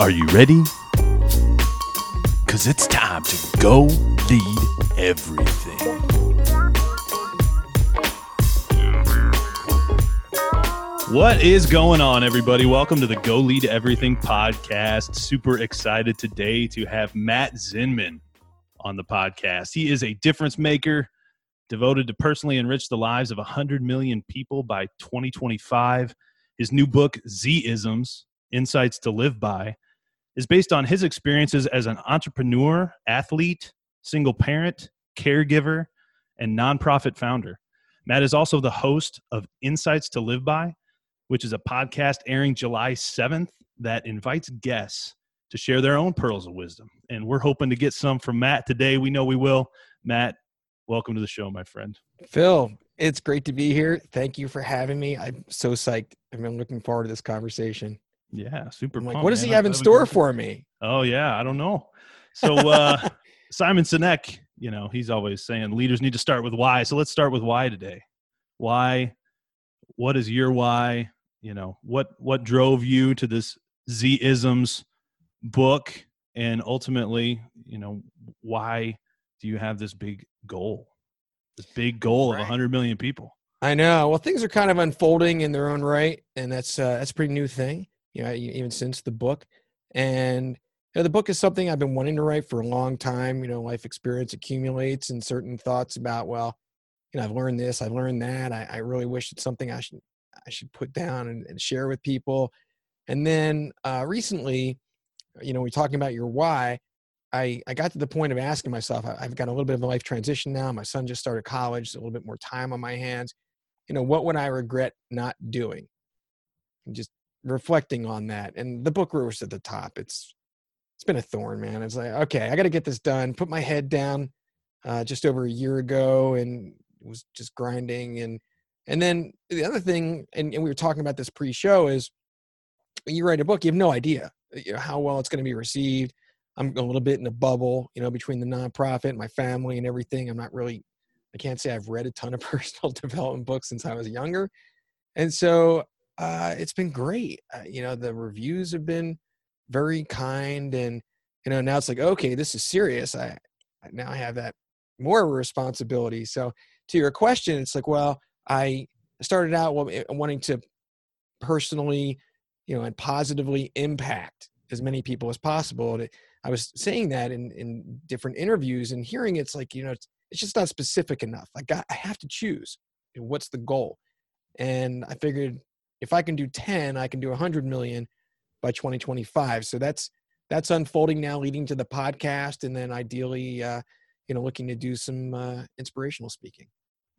Are you ready? Because it's time to go lead everything. What is going on, everybody? Welcome to the Go Lead Everything podcast. Super excited today to have Matt Zinman on the podcast. He is a difference maker devoted to personally enrich the lives of 100 million people by 2025. His new book, Z Isms Insights to Live By, is based on his experiences as an entrepreneur, athlete, single parent, caregiver, and nonprofit founder. Matt is also the host of Insights to Live By, which is a podcast airing July 7th that invites guests to share their own pearls of wisdom. And we're hoping to get some from Matt today. We know we will. Matt, welcome to the show, my friend. Phil, it's great to be here. Thank you for having me. I'm so psyched. I've been looking forward to this conversation. Yeah, super. Like, what does man. he have in store for me? Oh yeah, I don't know. So uh, Simon Sinek, you know, he's always saying leaders need to start with why. So let's start with why today. Why? What is your why? You know, what what drove you to this Z isms book, and ultimately, you know, why do you have this big goal? This big goal of Right. 100 million people. I know. Well, things are kind of unfolding in their own right, and that's uh, that's a pretty new thing. You know, even since the book, and you know, the book is something I've been wanting to write for a long time. You know, life experience accumulates, and certain thoughts about well, you know, I've learned this, I've learned that. I, I really wish it's something I should I should put down and, and share with people. And then uh, recently, you know, we're talking about your why. I, I got to the point of asking myself, I- I've got a little bit of a life transition now. My son just started college, so a little bit more time on my hands. You know, what would I regret not doing? And just reflecting on that. And the book was at the top. It's it's been a thorn, man. It's like, okay, I got to get this done. Put my head down uh, just over a year ago and was just grinding. And and then the other thing, and, and we were talking about this pre-show, is you write a book, you have no idea you know, how well it's going to be received. I'm a little bit in a bubble, you know, between the nonprofit, my family, and everything. I'm not really, I can't say I've read a ton of personal development books since I was younger, and so uh, it's been great. Uh, you know, the reviews have been very kind, and you know, now it's like, okay, this is serious. I, I now I have that more responsibility. So, to your question, it's like, well, I started out wanting to personally, you know, and positively impact as many people as possible. And I was saying that in in different interviews and hearing it's like, you know, it's, it's just not specific enough. I got I have to choose. What's the goal? And I figured if I can do 10, I can do 100 million by 2025. So that's that's unfolding now leading to the podcast and then ideally uh you know looking to do some uh inspirational speaking.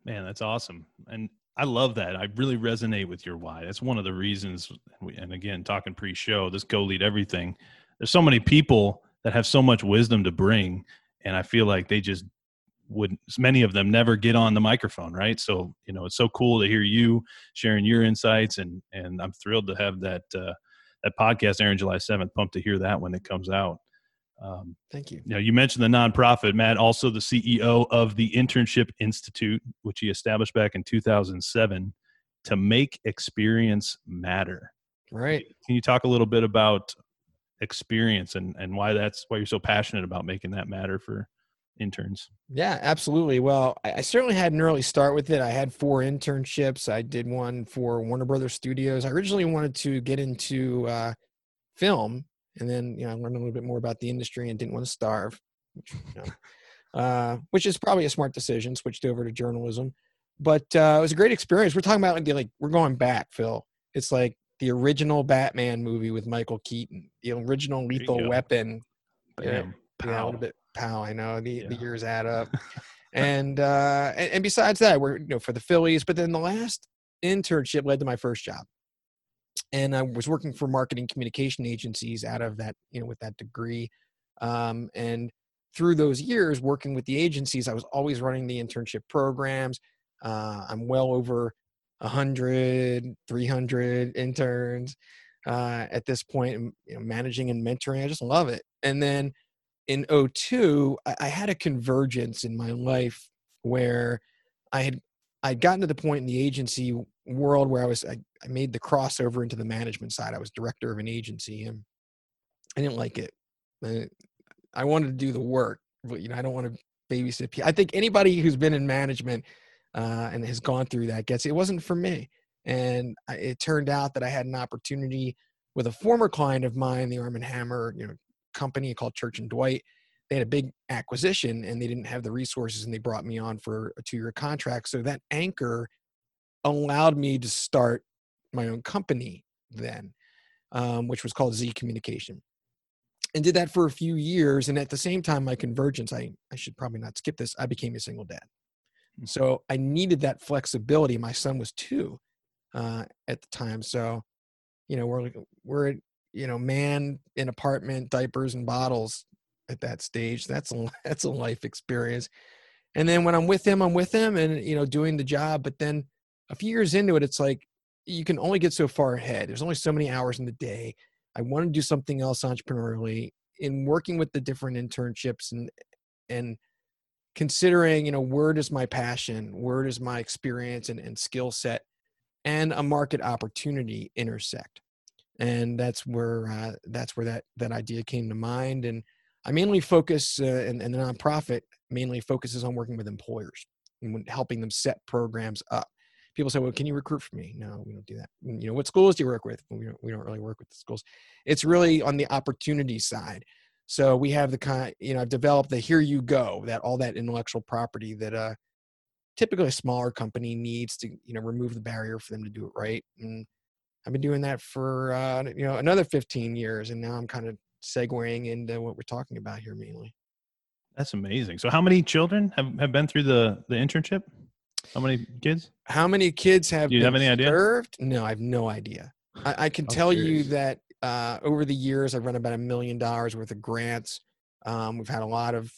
Man, that's awesome. And I love that. I really resonate with your why. That's one of the reasons. we- And again, talking pre show, this go lead everything. There's so many people that have so much wisdom to bring. And I feel like they just would, many of them never get on the microphone, right? So, you know, it's so cool to hear you sharing your insights. And, and I'm thrilled to have that, uh, that podcast airing July 7th. Pumped to hear that when it comes out. Um, Thank you. you know, you mentioned the nonprofit, Matt, also the CEO of the Internship Institute, which he established back in 2007 to make experience matter. Right. Can you talk a little bit about experience and, and why that's why you're so passionate about making that matter for interns? Yeah, absolutely. Well, I, I certainly had an early start with it. I had four internships. I did one for Warner Brothers Studios. I originally wanted to get into uh, film, and then you know I learned a little bit more about the industry and didn't want to starve, which, you know, uh, which is probably a smart decision. Switched over to journalism, but uh, it was a great experience. We're talking about like we're going back, Phil. It's like the original Batman movie with Michael Keaton, the original Lethal. Weapon. Yeah, Bam. Yeah, a Pow. little bit pow. I know the, the years add up. and, uh, and and besides that, we're you know for the Phillies. But then the last internship led to my first job, and I was working for marketing communication agencies out of that you know with that degree. Um, and through those years working with the agencies, I was always running the internship programs. Uh, I'm well over 100, 300 interns uh, at this point, point, you know, managing and mentoring. I just love it. And then in 02, I, I had a convergence in my life where I had I'd gotten to the point in the agency world where I was I, I made the crossover into the management side. I was director of an agency and I didn't like it. I, I wanted to do the work, but you know, I don't want to babysit. people. I think anybody who's been in management uh, and has gone through that gets it wasn't for me. And I, it turned out that I had an opportunity with a former client of mine, the Arm and Hammer, you know, company called Church and Dwight. They had a big acquisition and they didn't have the resources, and they brought me on for a two-year contract. So that anchor allowed me to start my own company then, um, which was called Z Communication and did that for a few years. And at the same time, my convergence, I, I should probably not skip this, I became a single dad. Hmm. So I needed that flexibility. My son was two uh, at the time. So, you know, we're, we're, you know, man in apartment, diapers and bottles at that stage. That's a, that's a life experience. And then when I'm with him, I'm with him and, you know, doing the job. But then a few years into it, it's like, you can only get so far ahead. There's only so many hours in the day I want to do something else entrepreneurially in working with the different internships and and considering you know where does my passion where does my experience and, and skill set and a market opportunity intersect and that's where uh, that's where that that idea came to mind and i mainly focus uh, and, and the nonprofit mainly focuses on working with employers and helping them set programs up people say, well, can you recruit for me? No, we don't do that. You know, what schools do you work with? We don't, we don't really work with the schools. It's really on the opportunity side. So we have the kind, you know, I've developed the here you go, that all that intellectual property that uh typically a smaller company needs to, you know, remove the barrier for them to do it right. And I've been doing that for uh, you know, another 15 years. And now I'm kind of segueing into what we're talking about here mainly. That's amazing. So how many children have, have been through the the internship? How many kids? How many kids have Do you have any idea? served? No, I have no idea. I, I can tell you that uh, over the years, I've run about a million dollars worth of grants. Um, we've had a lot of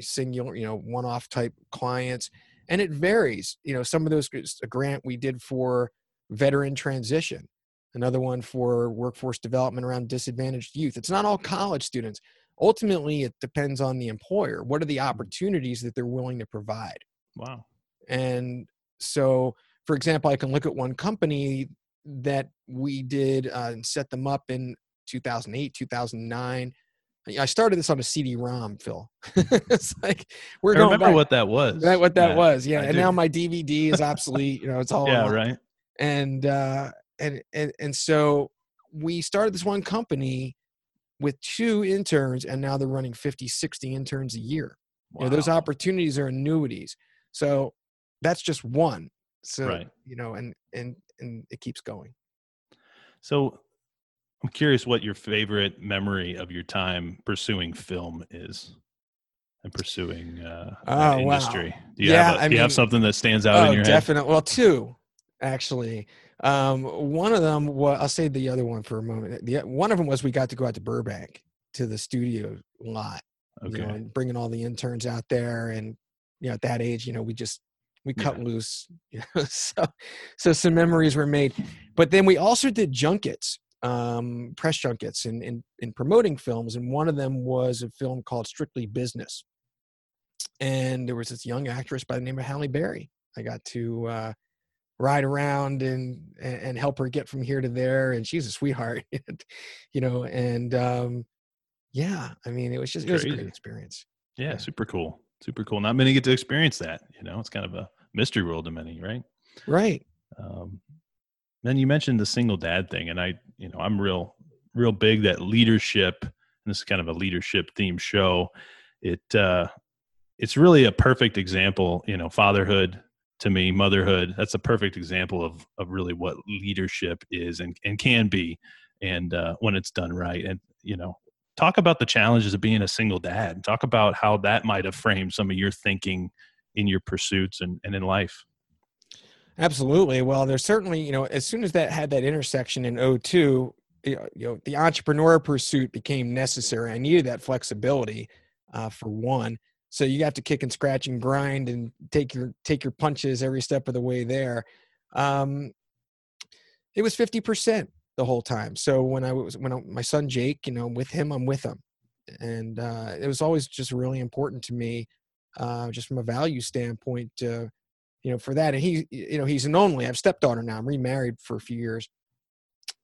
singular, you know, one-off type clients, and it varies. You know, some of those a grant we did for veteran transition, another one for workforce development around disadvantaged youth. It's not all college students. Ultimately, it depends on the employer. What are the mm. opportunities that they're willing to provide? Wow. And so, for example, I can look at one company that we did uh, and set them up in 2008, 2009. I started this on a CD-ROM, Phil. it's like we're I going remember back. what that was. That what that yeah, was, yeah. I and do. now my DVD is obsolete. you know, it's all yeah, right. And uh, and and and so we started this one company with two interns, and now they're running 50, 60 interns a year. Wow. You know, those opportunities are annuities. So that's just one so right. you know and and and it keeps going so i'm curious what your favorite memory of your time pursuing film is and pursuing uh oh, industry wow. do you, yeah, have, a, do mean, you have something that stands out oh, in your head? definitely well two actually um one of them well i'll say the other one for a moment the one of them was we got to go out to burbank to the studio lot okay you know, and bringing all the interns out there and you know at that age you know we just we cut yeah. loose you know, so so some memories were made. But then we also did junkets um, press junkets in, in in promoting films and one of them was a film called strictly business. And there was this young actress by the name of halle berry. I got to uh, ride around and and help her get from here to there and she's a sweetheart you know and um, yeah i mean it was just it was a great experience yeah, yeah super cool super cool. Not many get to experience that. You know, it's kind of a mystery world to many, right? Right. Um, then you mentioned the single dad thing, and I, you know, I'm real, real big that leadership. And this is kind of a leadership theme show. It, uh, it's really a perfect example. You know, fatherhood to me, motherhood. That's a perfect example of of really what leadership is and and can be, and uh, when it's done right. And you know, talk about the challenges of being a single dad. Talk about how that might have framed some of your thinking in your pursuits and, and in life. Absolutely. Well, there's certainly, you know, as soon as that had that intersection in 02, you know, the entrepreneur pursuit became necessary. I needed that flexibility uh, for one. So you have to kick and scratch and grind and take your take your punches every step of the way there. Um, it was 50% the whole time. So when I was when I, my son Jake, you know, with him, I'm with him, and uh, it was always just really important to me, uh, just from a value standpoint, to, you know, for that. And he, you know, he's an only. I have stepdaughter now. I'm remarried for a few years,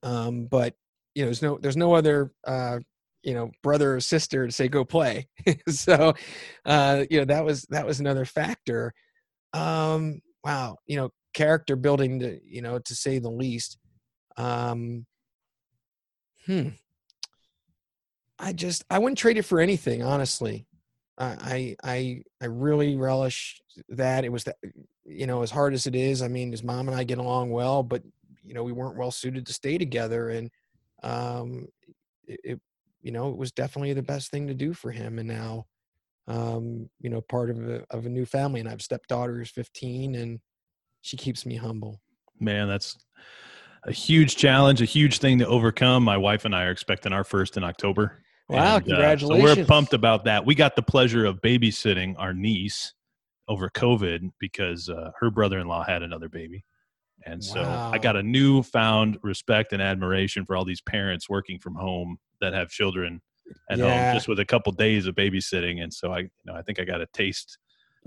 um, but you know, there's no there's no other uh, you know brother or sister to say go play. So uh you know that was that was another factor. Um wow you know character building to you know to say the least um hmm. I just i wouldn't trade it for anything honestly. I i i really relish that. It was that you know as hard as it is i mean his mom and i get along well but you know we weren't well suited to stay together and um it, you know it was definitely the best thing to do for him and now um you know part of a, of a new family and i have stepdaughter who's 15 and she keeps me humble Man, that's a huge challenge, a huge thing to overcome. My wife and I are expecting our first in October. wow And, uh, congratulations so we're pumped about that. We got the pleasure of babysitting our niece over COVID because uh, her brother-in-law had another baby. And so I got a newfound respect and admiration for all these parents working from home that have children at Yeah. home just with a couple days of babysitting. And so I, you know, I think I got a taste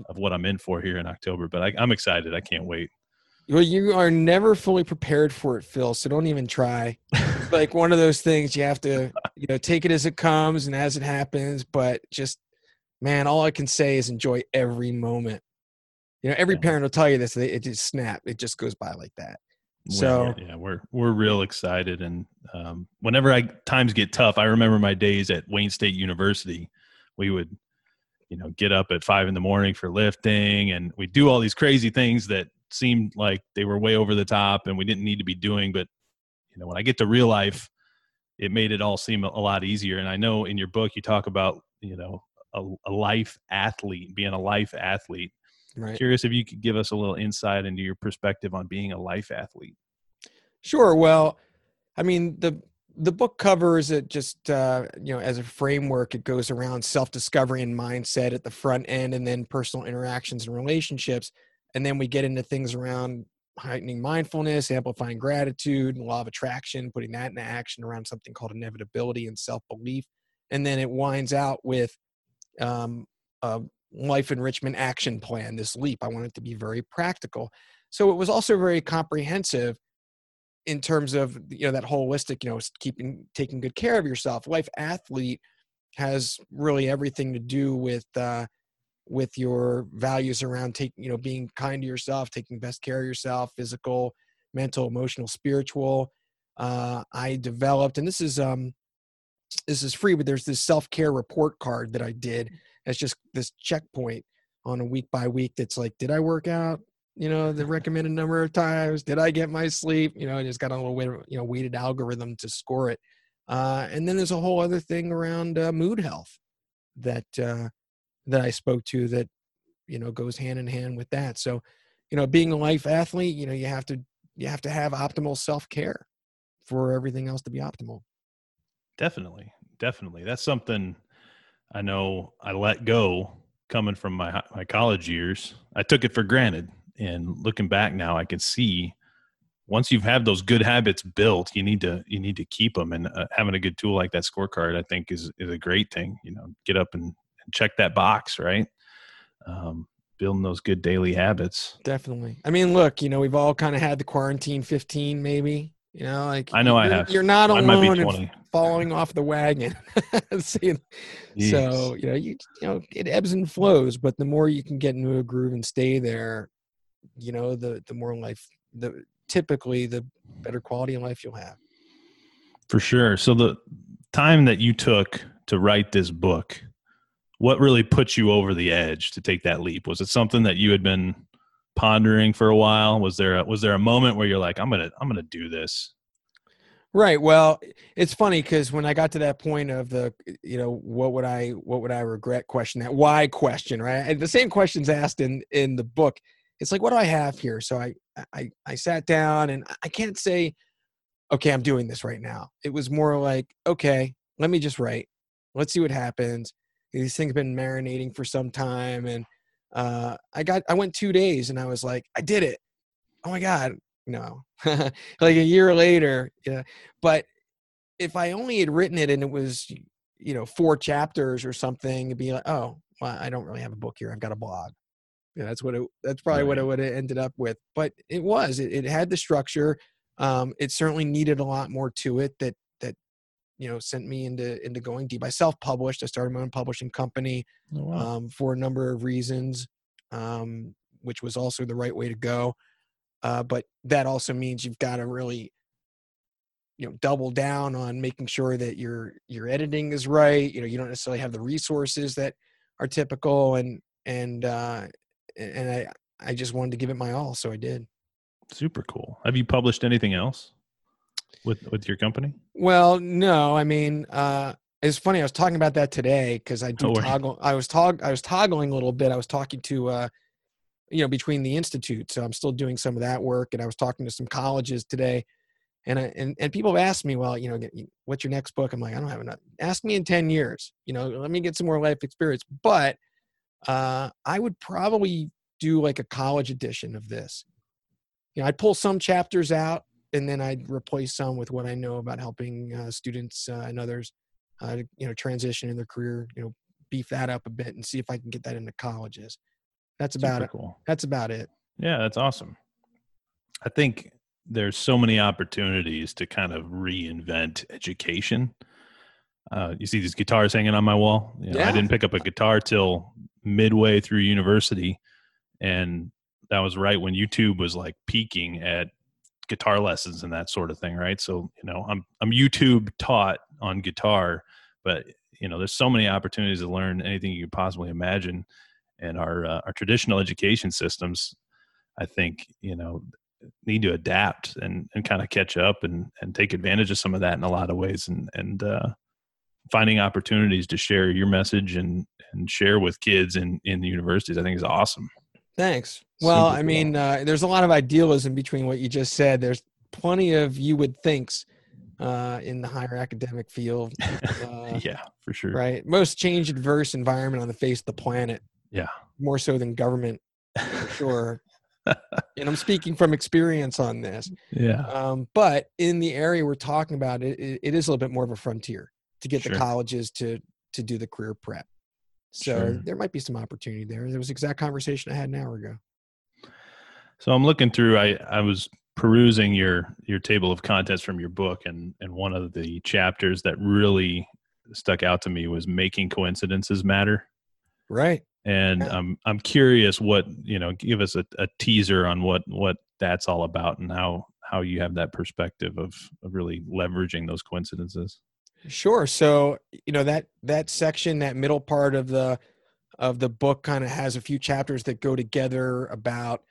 of what I'm in for here in October. But I, I'm excited. I can't wait. well you are never fully prepared for it phil so don't even try It's like one of those things you have to you know take it as it comes and as it happens but just man all i can say is enjoy every moment you know every Yeah. parent will tell you this they, it just snap it just goes by like that So- we're- yeah, we're we're real excited, and um, whenever I times get tough, I remember my days at Wayne State University. We would, you know, get up at five in the morning for lifting, and we do all these crazy things that seemed like they were way over the top, and we didn't need to be doing. But you know, when I get to real life, it made it all seem a, a lot easier. And I know in your book you talk about you know a, a life athlete, being a life athlete. Right Curious if you could give us a little insight into your perspective on being a life athlete. Sure. Well, I mean the the book covers it just uh, you know as a framework. It goes around self discovery and mindset at the front end, and then personal interactions and relationships, and then we get into things around heightening mindfulness, amplifying gratitude, and law of attraction, putting that into action around something called inevitability and self belief, and then it winds out with um, a life enrichment action plan. This leap, I want it to be very practical. So it was also very comprehensive in terms of you know that holistic you know keeping taking good care of yourself life athlete has really everything to do with uh with your values around taking you know being kind to yourself taking best care of yourself physical mental emotional spiritual uh i developed and this is um this is free but there's this self-care report card that i did as just this checkpoint on a week by week that's like did i work out you know the recommended number of times? Did i get my sleep? You know and it's got a little weight, you know weighted algorithm to score it. Uh, and then there's a whole other thing around uh, mood health that uh, that i spoke to that you know goes hand in hand with that. So you know being a life athlete you know you have to you have to have optimal self-care for everything else to be optimal. Definitely, definitely. That's something I know I let go coming from my my college years. I took it for granted, and looking back now, I can see once you've had those good habits built, you need to you need to keep them. And uh, having a good tool like that scorecard, I think, is is a great thing. You know, get up and, and check that box, right? Um, building those good daily habits. Definitely. I mean, look, you know, we've all kind of had the quarantine 15, maybe. You know, like I know I have. You're not Mine alone in falling off the wagon. See, so you know, you you know, it ebbs and flows, but the more you can get into a groove and stay there, you know, the the more life, the typically the better quality of life you'll have. For sure. So the time that you took to write this book, what really put you over the edge to take that leap? Was it something that you had been pondering for a while? Was there a, was there a moment where you're like, I'm gonna I'm gonna do this? Right. Well, it's funny because when I got to that point of the, you know, what would I, what would I regret question, that why question, right? And the same questions asked in in the book. It's like, what do I have here? So I, I, I sat down and I can't say, okay, I'm doing this right now. It was more like, okay, let me just write. Let's see what happens. These things have been marinating for some time, and uh, I got, I went two days, and I was like, I did it. Oh my god, no. like a year later, yeah but if I only had written it and it was, you know, four chapters or something, it'd be like, oh, well, I don't really have a book here. I've got a blog. Yeah, that's what it. That's probably what it Right. would have ended up with. But it was. It, it had the structure. Um, it certainly needed a lot more to it. That you know sent me into into going deep. I self published. I started my own publishing company Oh, wow. um, for a number of reasons, um, which was also the right way to go. Uh, but that also means you've got to really, you know, double down on making sure that your your editing is right. You know, you don't necessarily have the resources that are typical, and and uh, and I I just wanted to give it my all, so I did. Super cool. Have you published anything else with with your company? Well, no, I mean, uh, it's funny. I was talking about that today because I do Oh, toggle. I was tog. I was toggling a little bit. I was talking to, uh, you know, between the institute. So I'm still doing some of that work, and I was talking to some colleges today, and I, and and people have asked me, well, you know, what's your next book? I'm like, I don't have enough. Ask me in ten years. You know, let me get some more life experience. But uh, I would probably do like a college edition of this. You know, I'd pull some chapters out and then I'd replace some with what I know about helping uh, students uh, and others, uh, to, you know, transition in their career. You know, beef that up a bit and see if I can get that into colleges. That's about Super it. cool. That's about it. Yeah, that's awesome. I think there's so many opportunities to kind of reinvent education. Uh, you see these guitars hanging on my wall. You know, I didn't pick up a guitar till midway through university, and that was right when YouTube was like peaking at guitar lessons and that sort of thing, right? So you know, I'm I'm YouTube taught on guitar, but you know, there's so many opportunities to learn anything you could possibly imagine, and our uh, our traditional education systems I think you know need to adapt and and kind of catch up and and take advantage of some of that in a lot of ways and and uh, finding opportunities to share your message and and share with kids in in the universities I think is awesome. Thanks. Well, I mean, uh, there's a lot of idealism between what you just said. There's plenty of you would thinks uh, in the higher academic field. Uh, yeah, for sure. right. Most change adverse environment on the face of the planet. Yeah. More so than government, for sure. and I'm speaking from experience on this. Yeah. Um, but in the area we're talking about, it, it, it is a little bit more of a frontier to get Sure. the colleges to to do the career prep. So Sure. there might be some opportunity there. There was the exact conversation I had an hour ago. So I'm looking through. I I was perusing your your table of contents from your book, and and one of the chapters that really stuck out to me was making coincidences matter. Right. and Yeah. I'm I'm curious what you know. Give us a, a teaser on what what that's all about and how how you have that perspective of, of really leveraging those coincidences. Sure. So you know that that section, that middle part of the of the book, kind of has a few chapters that go together about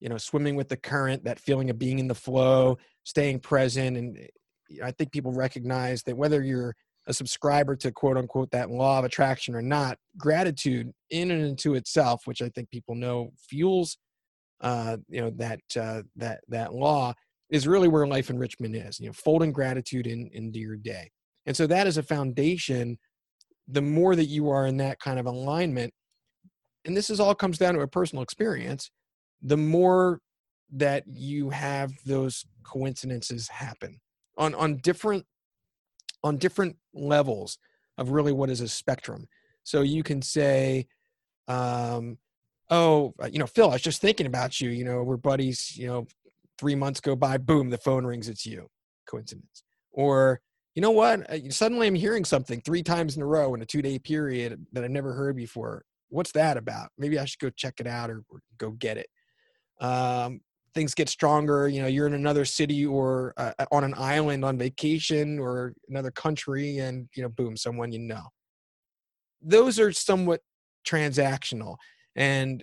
you know swimming with the current, that feeling of being in the flow, staying present, and eh, I think people recognize that whether you're a subscriber to quote unquote that law of attraction or not, gratitude in and into itself, which I think people know fuels uh, you know that uh, that that law is really where life enrichment is. You know, folding gratitude in into your day. And so that is a foundation. The more that you are in that kind of alignment, and this is all comes down to a personal experience, the more that you have those coincidences happen on on different on different levels of really what is a spectrum. So you can say, um, oh, uh, you know, Phil, I was just thinking about you. You know, we're buddies. You know, three months go by, boom, the phone rings. It's you. Coincidence. Or you know what? Uh, Suddenly I'm hearing something three times in a row in a two day period that I've never heard before. What's that about? Maybe I should go check it out or, or go get it. Um, things get stronger. You know, you're in another city or uh, on an island on vacation or another country, and you know, boom, someone you know. Those are somewhat transactional, and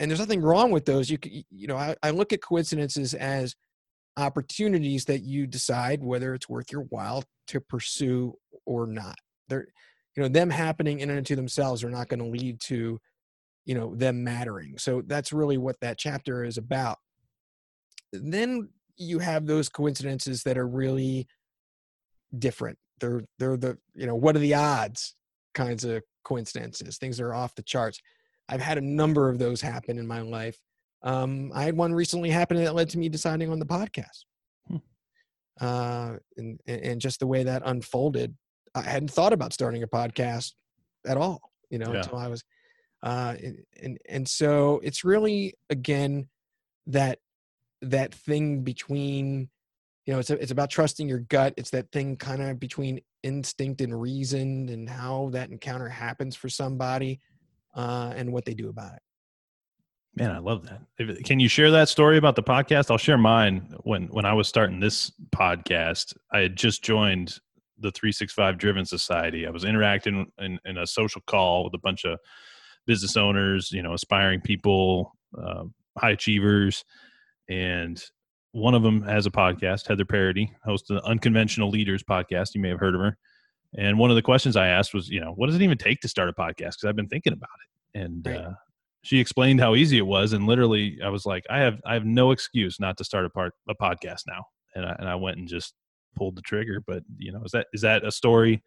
and there's nothing wrong with those. You you know, I, I look at coincidences as opportunities that you decide whether it's worth your while to pursue or not. They're, you know, them happening in and to themselves are not going to lead to, you know, them mattering. So that's really what that chapter is about. Then you have those coincidences that are really different. They're they're the you know what are the odds kinds of coincidences. Things that are off the charts. I've had a number of those happen in my life. Um, I had one recently happen that led to me deciding on the podcast. Hmm. Uh, and, and just the way that unfolded, I hadn't thought about starting a podcast at all, you know, Yeah. until I was, uh, and, and and so it's really again that that thing between you know, it's a, it's about trusting your gut. It's that thing kind of between instinct and reason, and how that encounter happens for somebody, uh, and what they do about it. Man, I love that. Can you share that story about the podcast? I'll share mine. When when I was starting this podcast, I had just joined the 365 Driven Society. I was interacting in, in a social call with a bunch of business owners, you know, aspiring people, uh, high achievers, and one of them has a podcast. Heather Parady hosts the Unconventional Leaders podcast. You may have heard of her. And one of the questions I asked was, you know, what does it even take to start a podcast? Because I've been thinking about it, and right. uh, she explained how easy it was and literally i was like i have i have no excuse not to start a part a podcast now and i, and I went and just pulled the trigger but you know is that is that a story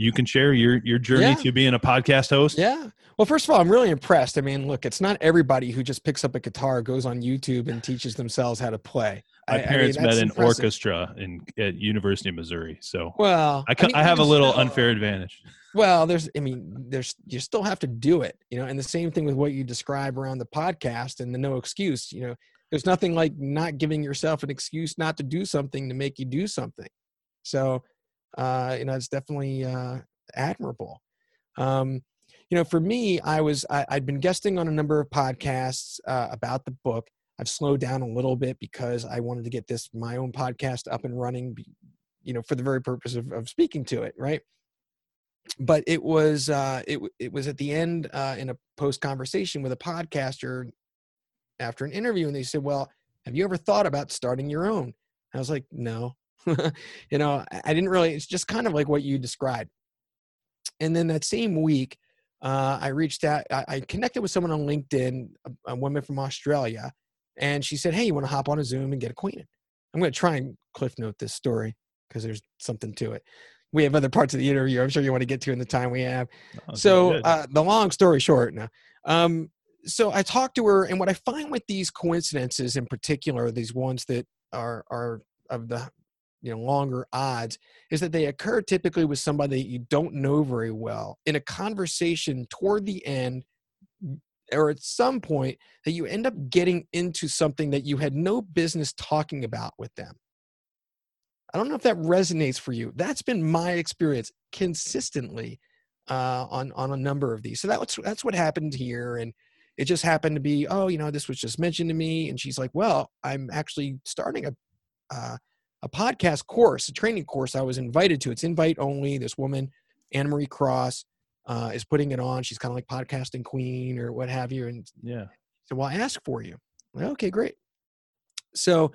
you can share your your journey yeah. to being a podcast host yeah well first of all i'm really impressed i mean look it's not everybody who just picks up a guitar goes on youtube and teaches themselves how to play my I, parents I mean, met in impressive. orchestra in at university of missouri so well i, I, mean, I have a little unfair advantage well, there's, I mean, there's, you still have to do it, you know, and the same thing with what you describe around the podcast and the no excuse, you know, there's nothing like not giving yourself an excuse not to do something to make you do something. So, uh, you know, it's definitely uh, admirable. Um, you know, for me, I was, I, had been guesting on a number of podcasts uh, about the book. I've slowed down a little bit because I wanted to get this, my own podcast up and running, you know, for the very purpose of, of speaking to it. Right but it was uh, it it was at the end uh, in a post conversation with a podcaster after an interview, and they said, "Well, have you ever thought about starting your own?" I was like, "No." you know, I didn't really. It's just kind of like what you described. And then that same week, uh, I reached out. I, I, connected with someone on LinkedIn, a, a woman from Australia, and she said, "Hey, you want to hop on a Zoom and get acquainted?" I'm going to try and cliff note this story because there's something to it we have other parts of the interview. I'm sure you want to get to in the time we have. Oh, so uh, the long story short, now, um, so I talked to her, and what I find with these coincidences in particular, these ones that are are of the you know longer odds, is that they occur typically with somebody that you don't know very well in a conversation toward the end or at some point that you end up getting into something that you had no business talking about with them I don't know if that resonates for you. That's been my experience consistently uh, on on a number of these. So that's that's what happened here, and it just happened to be, oh, you know, this was just mentioned to me, and she's like, well, I'm actually starting a uh, a podcast course, a training course. I was invited to. It's invite only. This woman, Annemarie Cross, uh, is putting it on. She's kind of like podcasting queen or what have you. And yeah, so well, I ask for you. okay, great. So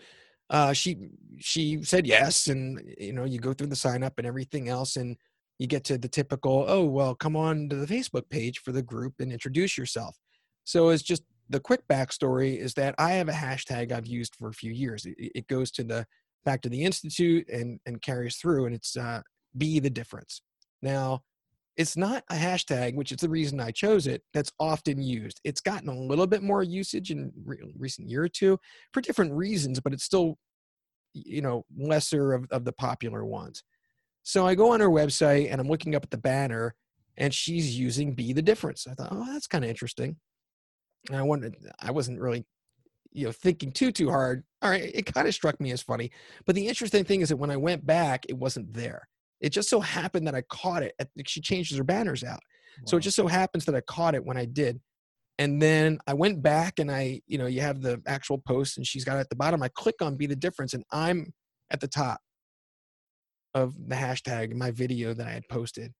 uh, she she said yes, and you know you go through the sign up and everything else, and you get to the typical oh well come on to the Facebook page for the group and introduce yourself. So it's just the quick backstory is that I have a hashtag I've used for a few years. It, it goes to the back to the institute and and carries through, and it's uh, be the difference. Now it's not a hashtag, which is the reason I chose it, that's often used. It's gotten a little bit more usage in re- recent year or two for different reasons, but it's still, you know, lesser of, of the popular ones. So I go on her website and I'm looking up at the banner and she's using Be the Difference. I thought, oh, that's kind of interesting. And I wanted, I wasn't really, you know, thinking too, too hard. All right, it kind of struck me as funny. But the interesting thing is that when I went back, it wasn't there. It just so happened that I caught it. At, she changes her banners out. Wow. So it just so happens that I caught it when I did. And then I went back and I, you know, you have the actual post and she's got it at the bottom. I click on Be the Difference and I'm at the top of the hashtag, my video that I had posted.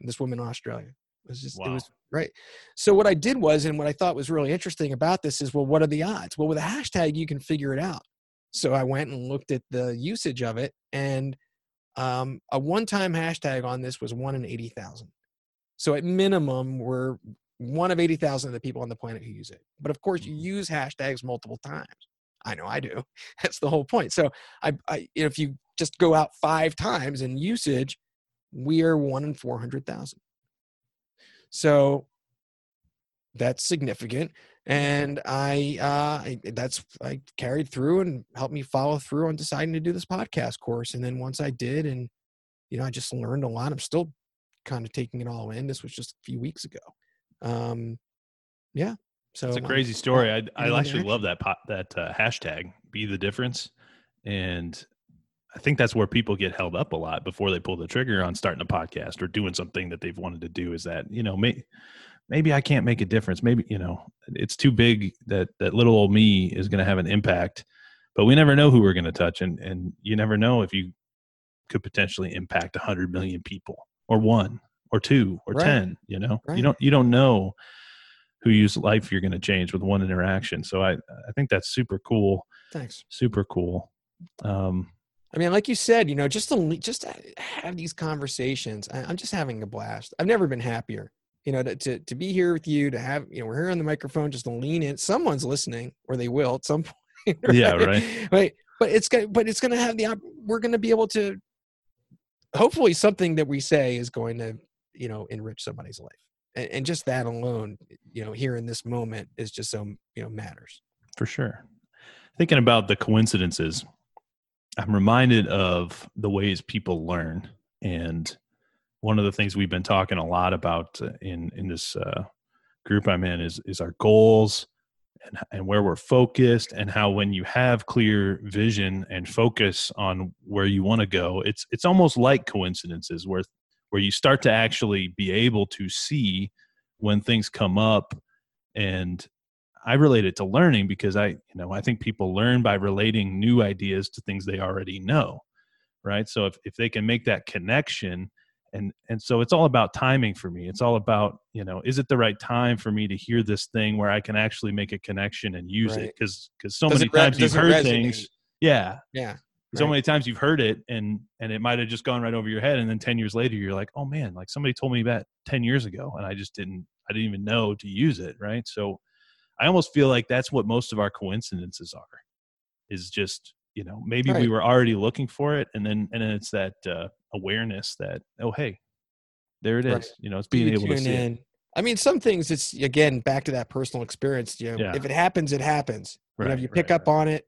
This woman in Australia. It was just, wow. it was right. So what I did was, and what I thought was really interesting about this is, well, what are the odds? Well, with a hashtag, you can figure it out. So I went and looked at the usage of it and um, a one-time hashtag on this was one in 80,000. So at minimum, we're one of 80,000 of the people on the planet who use it. But of course, you mm-hmm. use hashtags multiple times. I know I do. That's the whole point. So I, I if you just go out five times in usage, we are one in 400,000. So that's significant and I, uh, I that's I carried through and helped me follow through on deciding to do this podcast course. And then once I did, and you know, I just learned a lot. I'm still kind of taking it all in. This was just a few weeks ago. Um, yeah. So it's a crazy story. I I actually love that pot, that uh, hashtag. Be the difference, and I think that's where people get held up a lot before they pull the trigger on starting a podcast or doing something that they've wanted to do. Is that you know may, maybe I can't make a difference. Maybe you know it's too big that that little old me is going to have an impact. But we never know who we're going to touch, and and you never know if you could potentially impact a hundred million people or one or two or Right. ten. You know, Right. you don't you don't know who whose life you're going to change with one interaction. So I I think that's super cool, Thanks. super cool. Um, I mean, like you said, you know, just to just to have these conversations, I, I'm just having a blast. I've never been happier. You know, to, to to be here with you, to have you know, we're here on the microphone, just to lean in. Someone's listening, or they will at some point. Yeah, right. Right. But it's gonna, but it's gonna have the. We're gonna be able to. Hopefully, something that we say is going to, you know, enrich somebody's life, and, and just that alone, you know, here in this moment is just so you know matters. for sure. Thinking about the coincidences, I'm reminded of the ways people learn, and one of the things we've been talking a lot about uh, in in this uh, group I'm in is is our goals and and where we're focused, and how when you have clear vision and focus on where you want to go, it's it's almost like coincidences where where you start to actually be able to see when things come up and I relate it to learning because I, you know, I think people learn by relating new ideas to things they already know, right? So if if they can make that connection, and and so it's all about timing for me. It's all about you know, is it the right time for me to hear this thing where I can actually make a connection and use it? Because because so Does many re- times you've heard resonate? things, yeah. Yeah. So Right. many times you've heard it and and it might have just gone right over your head, and then ten years later you're like, oh man, like somebody told me that ten years ago, and I just didn't I didn't even know to use it, right? So I almost feel like that's what most of our coincidences are, is just you know maybe we were already looking for it, and then and then it's that uh, awareness that oh hey, there it is, Right. you know, it's being you able to tune see it. I mean, some things it's again back to that personal experience. You know, Yeah. if it happens, it happens. You know, Right, if you pick right, up on it.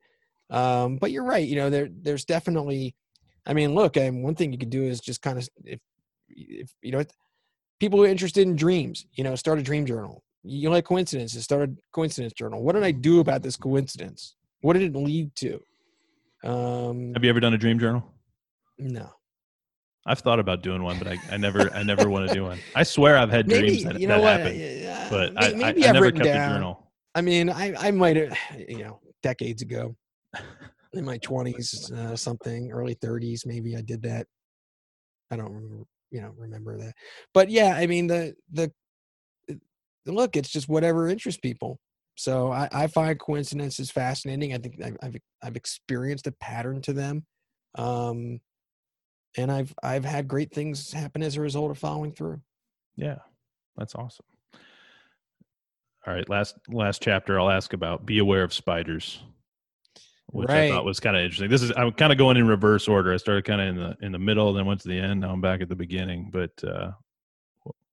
Um, but you're right. You know, there there's definitely. I mean, look, and one thing you could do is just kind of if if you know people who are interested in dreams, you know, start a dream journal. You like coincidences, start a coincidence journal. What did I do about this coincidence? What did it lead to? Um, Have you ever done a dream journal? no. I've thought about doing one, but I, I never I never want to do one. I swear I've had Maybe dreams that, you know that what? happen, uh, but may- I, I, maybe I never kept down. a journal. I mean, I I might have, you know, decades ago, in my twenties, uh, something, early thirties, maybe I did that. I don't remember, you know, remember that. But yeah, I mean, the the look, it's just whatever interests people. So I, I find coincidences fascinating. I think I've, I've I've experienced a pattern to them, um, and I've I've had great things happen as a result of following through. Yeah, that's awesome. All right, last last chapter I'll ask about. Be aware of spiders, which I thought was kind of interesting. This is I'm kind of going in reverse order. I started kind of in the in the middle, then went to the end. Now I'm back at the beginning. But uh,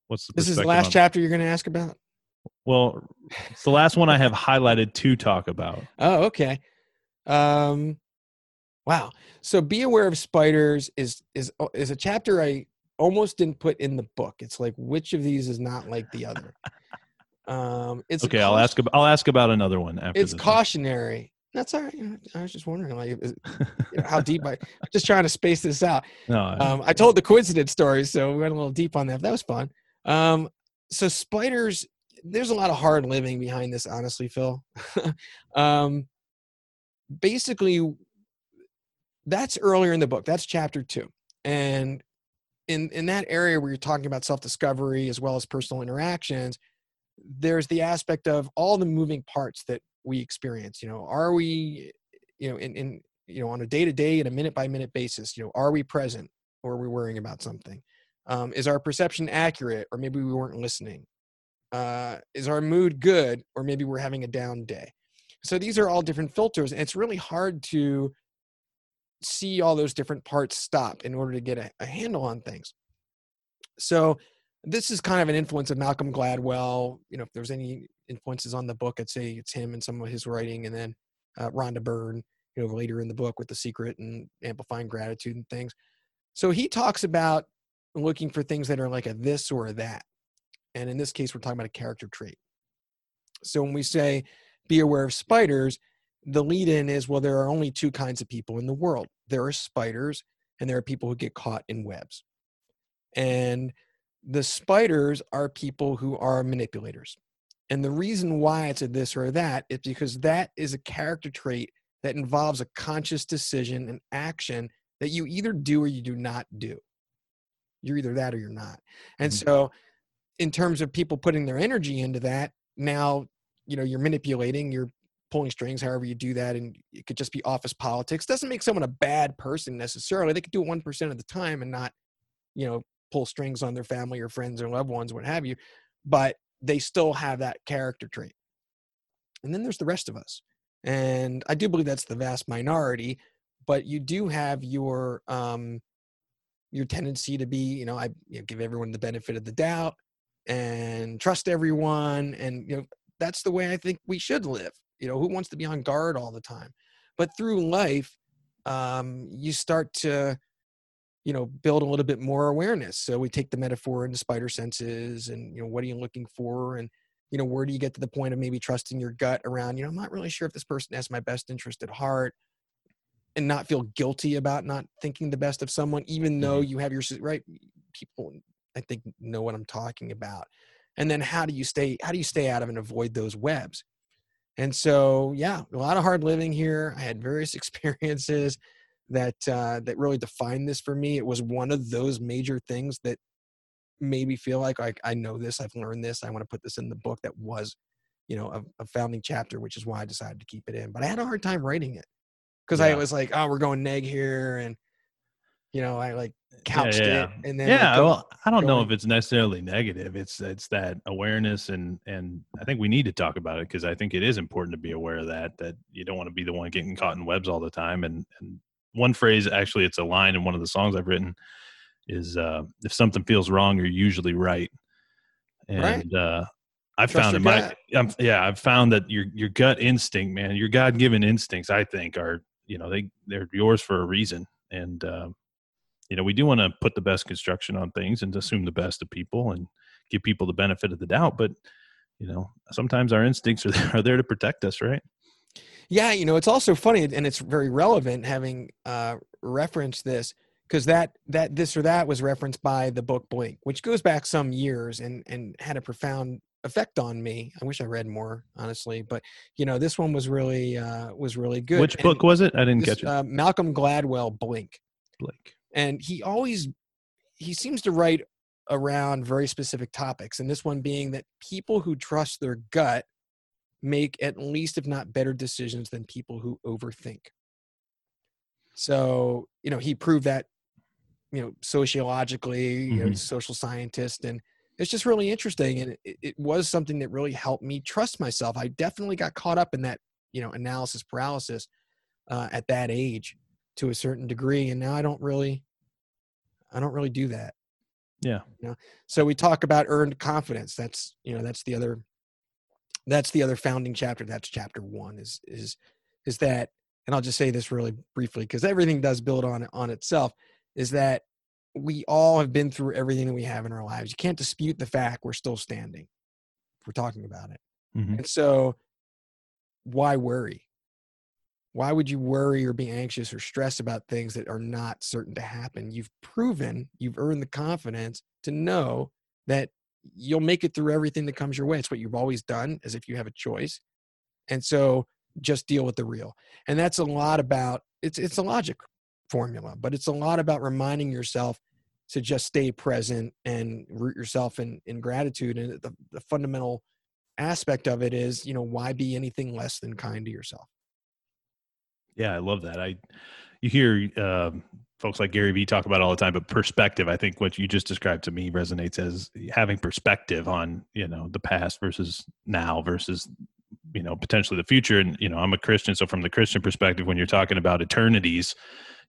what's the This is the last on- chapter you're going to ask about. Well, it's the last one I have highlighted to talk about. Oh, okay. Um, wow. So be aware of spiders is is is a chapter I almost didn't put in the book. It's like which of these is not like the other. Um, it's Okay, I'll ask. About, I'll ask about another one after It's this. one. cautionary. That's all right. I was just wondering, like, is- you know, how deep I. Just trying to space this out. no, I- Um, I told the coincidence story, so we went a little deep on that. That was fun. Um, so spiders, there's a lot of hard living behind this, honestly, Phil. um, basically, that's earlier in the book. That's chapter two, and in in that area where you're talking about self discovery as well as personal interactions, there's the aspect of all the moving parts that we experience. You know, are we, you know, in in you know on a day to day and a minute by minute basis, you know, are we present or are we worrying about something? Um, is our perception accurate or maybe we weren't listening? Uh, is our mood good or maybe we're having a down day? So these are all different filters, and it's really hard to see all those different parts stop in order to get a, a handle on things. So this is kind of an influence of Malcolm Gladwell. You know, if there's any influences on the book, I'd say it's him and some of his writing, and then uh, Rhonda Byrne, you know, later in the book with The Secret and Amplifying Gratitude and things. So he talks about looking for things that are like a this or a that. And in this case, we're talking about a character trait. So when we say be aware of spiders, the lead in is well, there are only two kinds of people in the world there are spiders, and there are people who get caught in webs. And the spiders are people who are manipulators. And the reason why it's a this or that is because that is a character trait that involves a conscious decision and action that you either do or you do not do. You're either that or you're not. And mm-hmm. so, in terms of people putting their energy into that, now, you know, you're manipulating, you're pulling strings, however you do that. And it could just be office politics. Doesn't make someone a bad person necessarily. They could do it 1% of the time and not, you know, pull strings on their family or friends or loved ones, what have you. But they still have that character trait. And then there's the rest of us. And I do believe that's the vast minority, but you do have your um your tendency to be, you know, I you know, give everyone the benefit of the doubt and trust everyone and you know that's the way I think we should live. You know, who wants to be on guard all the time? But through life, um, you start to, you know, build a little bit more awareness. So we take the metaphor into spider senses and, you know, what are you looking for? And, you know, where do you get to the point of maybe trusting your gut around, you know, I'm not really sure if this person has my best interest at heart and not feel guilty about not thinking the best of someone, even though mm-hmm. you have your, right? People, I think, know what I'm talking about. And then how do you stay, how do you stay out of and avoid those webs? And so, yeah, a lot of hard living here. I had various experiences that uh, that really defined this for me. It was one of those major things that made me feel like, like I know this, I've learned this, I want to put this in the book. That was, you know, a, a founding chapter, which is why I decided to keep it in. But I had a hard time writing it because yeah. I was like, oh, we're going neg here, and you know, I like couched yeah, yeah. it and then yeah. Go, well, I don't know if it's necessarily negative. It's it's that awareness and and I think we need to talk about it because I think it is important to be aware of that. That you don't want to be the one getting caught in webs all the time. And and one phrase, actually, it's a line in one of the songs I've written, is uh, if something feels wrong, you're usually right. And right. uh, I found in my um, yeah, I've found that your your gut instinct, man, your God given instincts, I think, are you know they they're yours for a reason. And uh, you know we do want to put the best construction on things and assume the best of people and give people the benefit of the doubt but you know sometimes our instincts are there, are there to protect us right? Yeah you know it's also funny and it's very relevant having uh referenced this because that that this or that was referenced by the book blink which goes back some years and and had a profound effect on me. I wish i read more honestly but you know this one was really uh was really good. Which and book was it? I didn't this, catch it. uh, malcolm gladwell blink. Blink and he always he seems to write around very specific topics and this one being that people who trust their gut make at least if not better decisions than people who overthink. So you know he proved that you know sociologically mm-hmm. you know social scientist and it's just really interesting and it, it was something that really helped me trust myself. I definitely got caught up in that you know analysis paralysis uh, at that age to a certain degree and now i don't really i don't really do that yeah. you know? So we talk about earned confidence that's you know that's the other that's the other founding chapter that's chapter one is is is that and i'll just say this really briefly because everything does build on on itself is that we all have been through everything that we have in our lives. You can't dispute the fact we're still standing we're talking about it. Mm-hmm. and so why worry why would you worry or be anxious or stress about things that are not certain to happen? You've proven, you've earned the confidence to know that you'll make it through everything that comes your way. It's what you've always done, as if you have a choice. And so just deal with the real. And that's a lot about it's it's a logic formula, but it's a lot about reminding yourself to just stay present and root yourself in in gratitude. And the, the fundamental aspect of it is, you know, why be anything less than kind to yourself? Yeah, I love that. I you hear uh, folks like Gary Vee talk about all the time, but perspective. I think what you just described to me resonates as having perspective on you know the past versus now versus you know potentially the future. And you know, I'm a Christian, so from the Christian perspective, when you're talking about eternities,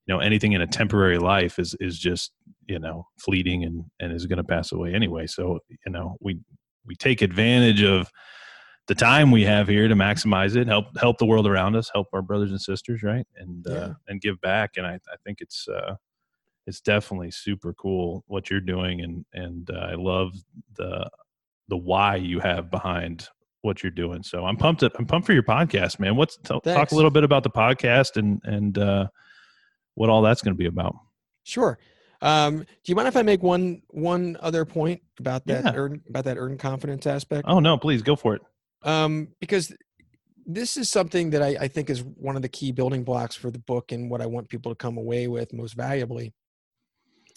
you know, anything in a temporary life is is just you know fleeting and and is going to pass away anyway. So you know, we we take advantage of the time we have here to maximize it, help help the world around us, help our brothers and sisters, right, and uh, yeah. uh, and give back. And I, I think it's uh, it's definitely super cool what you're doing, and and uh, I love the the why you have behind what you're doing. So I'm pumped. I'm pumped for your podcast, man. What's t- talk a little bit about the podcast and and uh, what all that's going to be about. Sure. Um, do you mind if I make one one other point about that Yeah. earn, about that earned confidence aspect? Oh no, please go for it. Um, because this is something that I, I think is one of the key building blocks for the book and what I want people to come away with most valuably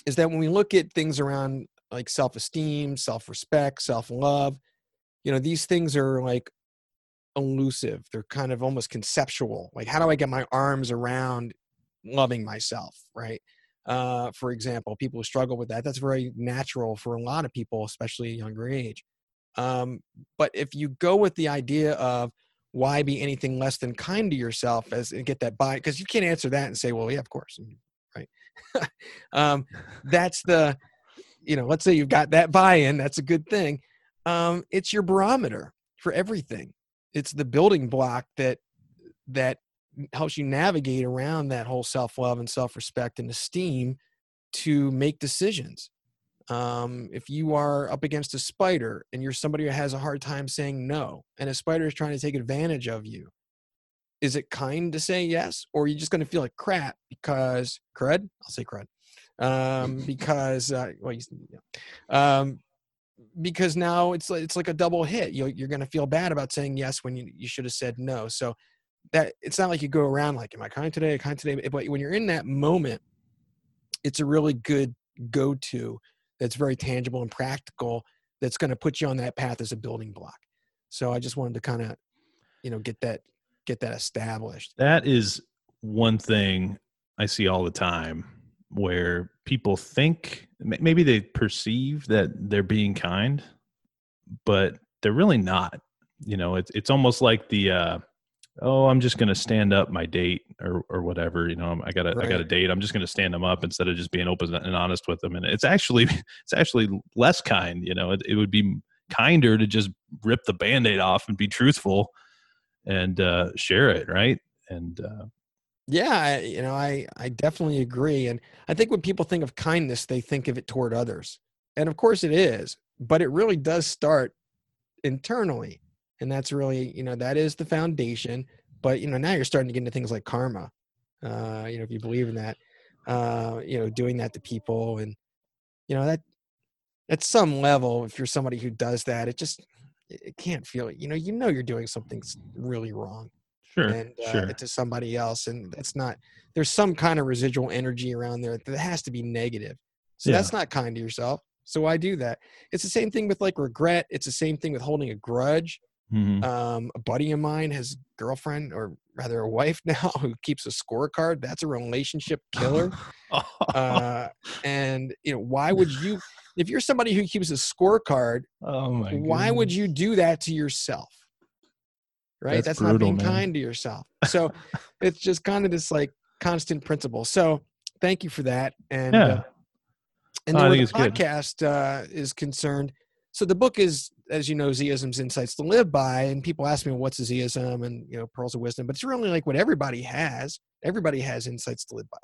is that when we look at things around like self-esteem, self-respect, self-love, you know, these things are like elusive. They're kind of almost conceptual. Like, how do I get my arms around loving myself, right? Uh, for example, people who struggle with that, that's very natural for a lot of people, especially at younger age. Um, but if you go with the idea of why be anything less than kind to yourself as and get that buy, because you can't answer that and say, well, yeah, of course, right? um, that's the, you know, let's say you've got that buy-in, that's a good thing. Um, it's your barometer for everything. It's the building block that that helps you navigate around that whole self-love and self-respect and esteem to make decisions um, if you are up against a spider and you're somebody who has a hard time saying no and a spider is trying to take advantage of you is it kind to say yes or are you just going to feel like crap because crud? I'll say crud. Um, because uh, well you, yeah. um, because now it's like, it's like a double hit. You, you're going to feel bad about saying yes when you, you should have said no. So that it's not like you go around like am i kind today? Kind today? But when you're in that moment it's a really good go-to that's very tangible and practical that's going to put you on that path as a building block so i just wanted to kind of you know get that get that established That is one thing I see all the time where people think maybe they perceive that they're being kind, but they're really not. You know, it's it's almost like the uh, oh, I'm just going to stand up my date or or whatever. You know, I got a I got a date. I'm just going to stand them up instead of just being open and honest with them. And it's actually it's actually less kind. You know, it, it would be kinder to just rip the band-aid off and be truthful and uh, share it, right? And uh, yeah I, you know i i definitely agree and i think when people think of kindness they think of it toward others and of course it is but it really does start internally and that's really you know that is the foundation but you know now you're starting to get into things like karma uh you know if you believe in that uh you know doing that to people and you know that at some level if you're somebody who does that it just it can't feel you know you know you're doing something really wrong sure, and uh, sure. to somebody else and that's not there's some kind of residual energy around there that has to be negative so Yeah. that's not kind to yourself so why do that it's the same thing with like regret it's the same thing with holding a grudge Mhm. um, a buddy of mine has girlfriend or rather a wife now who keeps a scorecard that's a relationship killer uh, and you know why would you if you're somebody who keeps a scorecard oh my! why would you do that to yourself right That's that's, brutal, not being man. kind to yourself so it's just kind of this like constant principle so thank you for that and Yeah. uh, and then where the podcast uh, is concerned so the book is as you know Z-isms insights to live by and people ask me well, what's a zeism and you know pearls of wisdom but it's really like what everybody has everybody has insights to live by.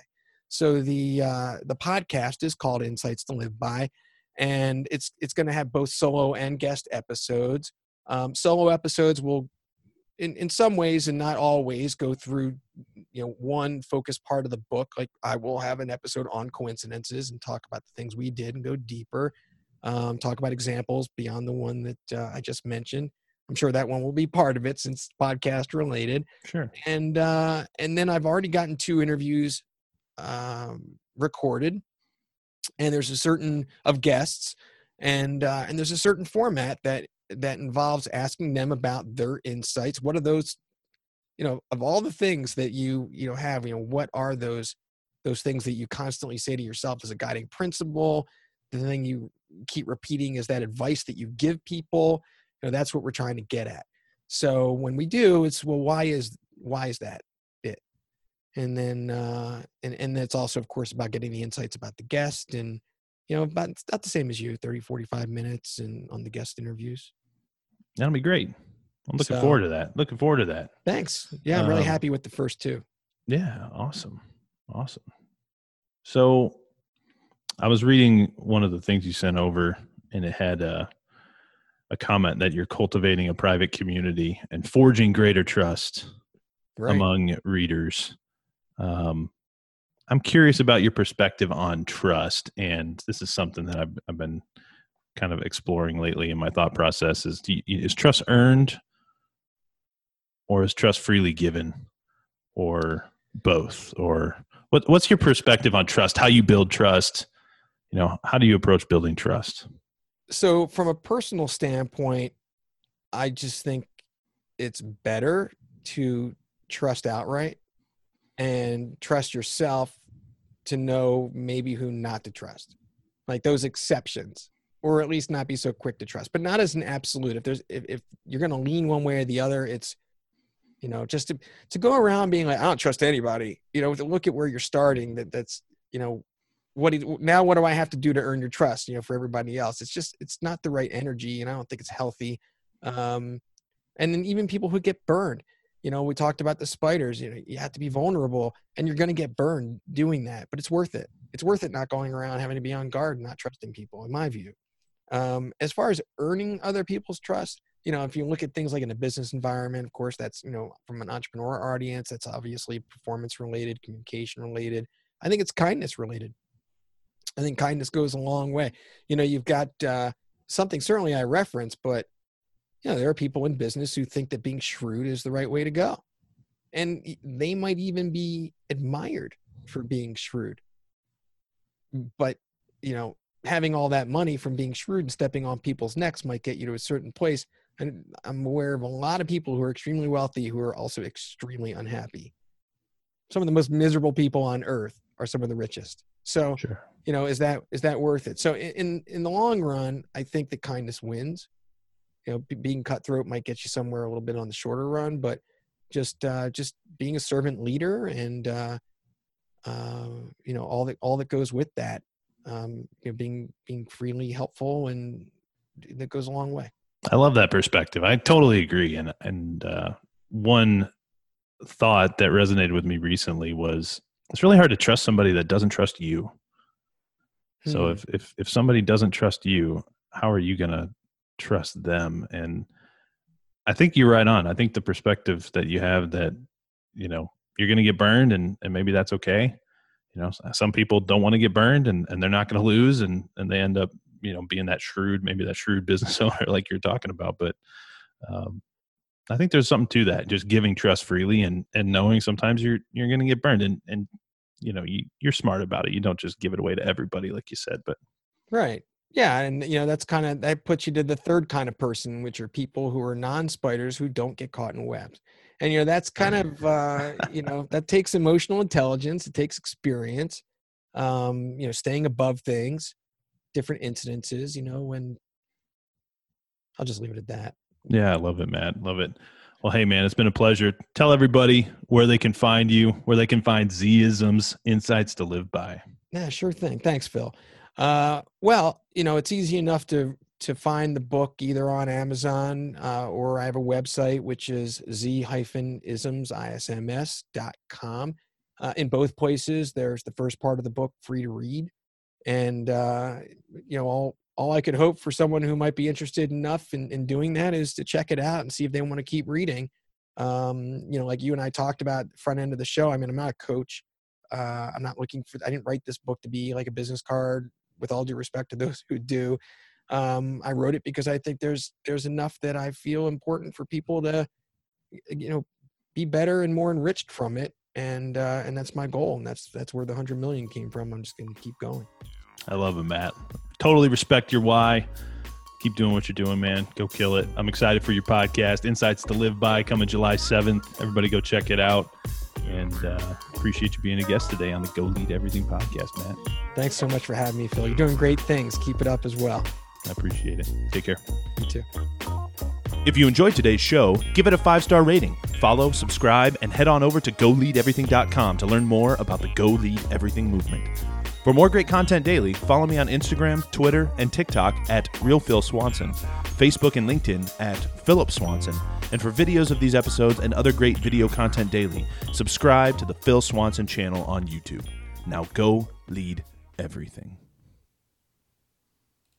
So the uh, the podcast is called insights to live by and it's it's going to have both solo and guest episodes. Um, solo episodes will in, in some ways and not always go through you know one focused part of the book. Like i will have an episode on coincidences and talk about the things we did and go deeper um, talk about examples beyond the one that uh, i just mentioned i'm sure that one will be part of it since it's podcast related Sure. and uh, and then I've already gotten two interviews um, recorded, and there's a certain of guests, and uh, and there's a certain format that that involves asking them about their insights. What are those, you know, of all the things that you you know have, you know, what are those those things that you constantly say to yourself as a guiding principle? The thing you keep repeating is that advice that you give people. You know, that's what we're trying to get at. So when we do, it's well, why is why is that it? And then uh, and and it's also of course about getting the insights about the guest and you know about it's not the same as you 30 45 minutes and on the guest interviews That'll be great. I'm looking So- forward to that. Looking forward to that. thanks yeah i'm really Um, happy with the first two Yeah, awesome. Awesome. So I was reading one of the things you sent over and it had uh a comment that you're cultivating a private community and forging greater trust right. among readers. Um, I'm curious about your perspective on trust, and this is something that I've, I've been kind of exploring lately in my thought process. Is you, is trust earned, or is trust freely given, or both? Or what, what's your perspective on trust? How you build trust? You know, how do you approach building trust? So, from a personal standpoint, I just think it's better to trust outright and trust yourself to know maybe who not to trust like those exceptions or at least not be so quick to trust but not as an absolute if there's if, if you're going to lean one way or the other it's you know just to to go around being like i don't trust anybody you know to look at where you're starting that that's you know what do, now what do i have to do to earn your trust you know for everybody else? It's just it's not the right energy and i don't think it's healthy um and then even people who get burned you know we talked about the spiders you know you have to be vulnerable and you're going to get burned doing that but it's worth it. It's worth it not going around having to be on guard and not trusting people in my view. Um, as far as earning other people's trust you know if you look at things like in a business environment of course that's you know from an entrepreneur audience that's obviously performance related communication related i think it's kindness related i think kindness goes a long way you know you've got uh, something certainly i reference but you know, there are people in business who think that being shrewd is the right way to go. And they might even be admired for being shrewd. But, you know, having all that money from being shrewd and stepping on people's necks might get you to a certain place. And I'm aware of a lot of people who are extremely wealthy who are also extremely unhappy. Some of the most miserable people on earth are some of the richest. So, sure. you know, is that is that worth it? So in in the long run, I think that kindness wins you know b- being cutthroat might get you somewhere a little bit on the shorter run but just uh, just being a servant leader and uh, uh, you know all that all that goes with that um, you know being being freely helpful and that goes a long way i love that perspective i totally agree and and uh, one thought that resonated with me recently was it's really hard to trust somebody that doesn't trust you. So hmm. if if if somebody doesn't trust you how are you going to trust them? And i think you're right on. I think the perspective that you have that you know you're going to get burned and and maybe that's okay. You know some people don't want to get burned and, and they're not going to lose and and they end up you know being that shrewd maybe that shrewd business owner like you're talking about. But um, i think there's something to that just giving trust freely and and knowing sometimes you're you're going to get burned. And and you know you, you're smart about it you don't just give it away to everybody like you said but right yeah, and you know that's kind of that puts you to the third kind of person, which are people who are non-spiders who don't get caught in webs. And you know that's kind of uh, you know that takes emotional intelligence, it takes experience, um, you know, staying above things, different incidences. You know, when I'll just leave it at that. Yeah, I love it, Matt. Love it. Well, hey, man, it's been a pleasure. Tell everybody where they can find you, where they can find Z-isms, insights to live by. Yeah, sure thing. Thanks, Phil. Uh, well, you know, it's easy enough to to find the book either on Amazon uh, or I have a website which is z-isms.com. Uh, in both places, there's the first part of the book free to read, and uh, you know all all I could hope for someone who might be interested enough in, in doing that is to check it out and see if they want to keep reading. Um, you know, like you and I talked about front end of the show. I mean, I'm not a coach. Uh, I'm not looking for. I didn't write this book to be like a business card with all due respect to those who do. Um, I wrote it because I think there's there's enough that I feel important for people to, you know, be better and more enriched from it, and uh, and that's my goal, and that's that's where the hundred million came from. I'm just going to keep going. I love it, Matt. Totally respect your why. Keep doing what you're doing, man. Go kill it. I'm excited for your podcast, Insights to Live By, coming July 7th. Everybody go check it out. And uh, appreciate you being a guest today on the Go Lead Everything podcast, Matt. Thanks so much for having me, Phil. You're doing great things. Keep it up as well. I appreciate it. Take care. You too. If you enjoyed today's show, give it a five star rating, follow, subscribe, and head on over to goleadeverything.com to learn more about the Go Lead Everything movement. For more great content daily, follow me on Instagram, Twitter, and TikTok at Real Phil Swanson, Facebook and LinkedIn at Philip Swanson, and for videos of these episodes and other great video content daily, subscribe to the Phil Swanson channel on YouTube. Now go lead everything.